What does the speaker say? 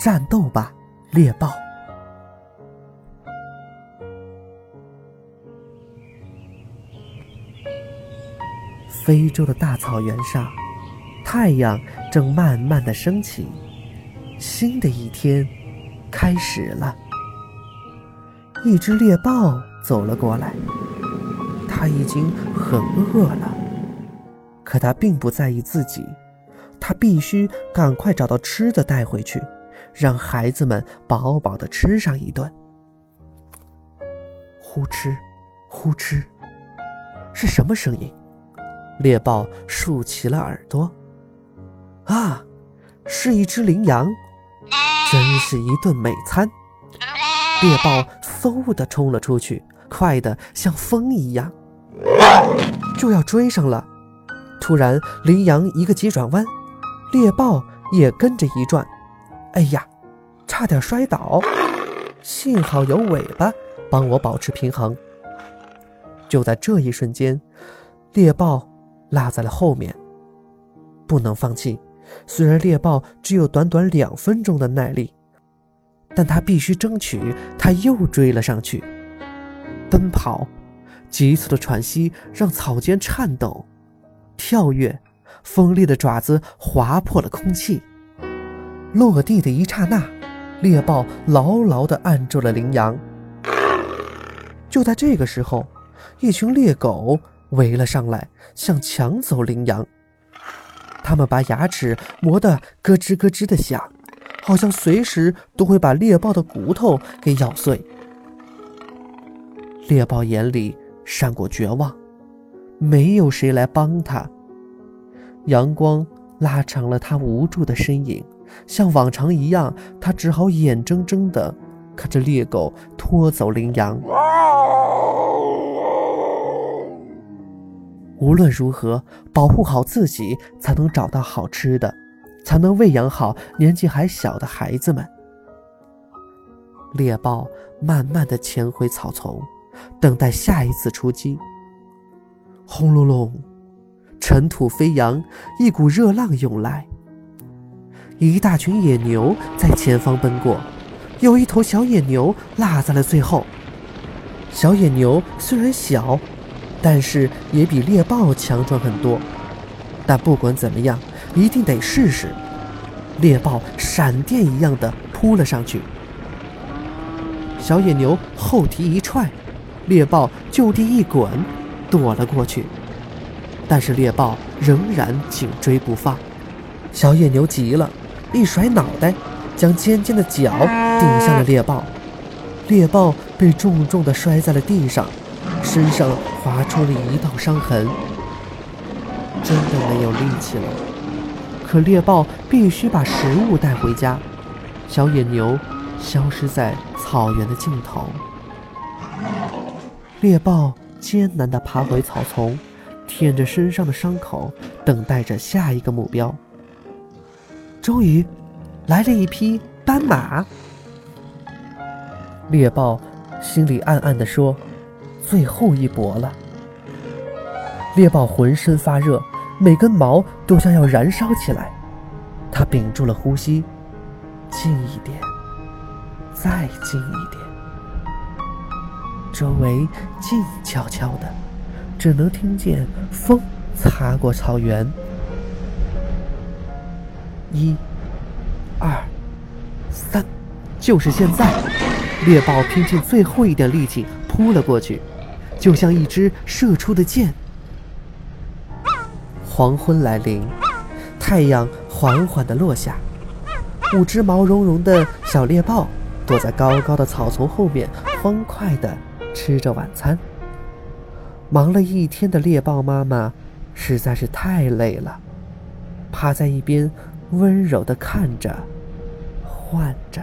战斗吧，猎豹！非洲的大草原上，太阳正慢慢的升起，新的一天开始了。一只猎豹走了过来，它已经很饿了，可它并不在意自己，它必须赶快找到吃的带回去，让孩子们饱饱的吃上一顿。呼哧，呼哧，是什么声音？猎豹竖起了耳朵，啊，是一只羚羊，真是一顿美餐。猎豹嗖的冲了出去，快的像风一样，就要追上了。突然，羚羊一个急转弯，猎豹也跟着一转，哎呀，差点摔倒，幸好有尾巴帮我保持平衡。就在这一瞬间，猎豹。落在了后面，不能放弃。虽然猎豹只有短短两分钟的耐力，但他必须争取。他又追了上去，奔跑，急促的喘息让草间颤抖，跳跃，锋利的爪子划破了空气。落地的一刹那，猎豹牢牢地按住了羚羊。就在这个时候，一群猎狗。围了上来，想抢走羚羊。他们把牙齿磨得咯吱咯吱的响，好像随时都会把猎豹的骨头给咬碎。猎豹眼里闪过绝望，没有谁来帮他。阳光拉长了他无助的身影，像往常一样，他只好眼睁睁地看着猎狗拖走羚羊。无论如何，保护好自己，才能找到好吃的，才能喂养好年纪还小的孩子们。猎豹慢慢的潜回草丛，等待下一次出击。轰隆隆，尘土飞扬，一股热浪涌来。一大群野牛在前方奔过，有一头小野牛落在了最后。小野牛虽然小。但是也比猎豹强壮很多，但不管怎么样，一定得试试。猎豹闪电一样的扑了上去，小野牛后蹄一踹，猎豹就地一滚，躲了过去。但是猎豹仍然紧追不放，小野牛急了，一甩脑袋，将尖尖的角顶向了猎豹，猎豹被重重的摔在了地上。身上划出了一道伤痕，真的没有力气了。可猎豹必须把食物带回家。小野牛消失在草原的尽头，猎豹艰难地爬回草丛，舔着身上的伤口，等待着下一个目标。终于，来了一匹斑马。猎豹心里暗暗地说。最后一搏了！猎豹浑身发热，每根毛都像要燃烧起来。它屏住了呼吸，近一点，再近一点。周围静悄悄的，只能听见风擦过草原。一、二、三，就是现在！猎豹拼尽最后一点力气扑了过去。就像一支射出的箭。黄昏来临，太阳缓缓地落下。五只毛茸茸的小猎豹躲在高高的草丛后面，欢快地吃着晚餐。忙了一天的猎豹妈妈实在是太累了，趴在一边温柔的看着，唤着。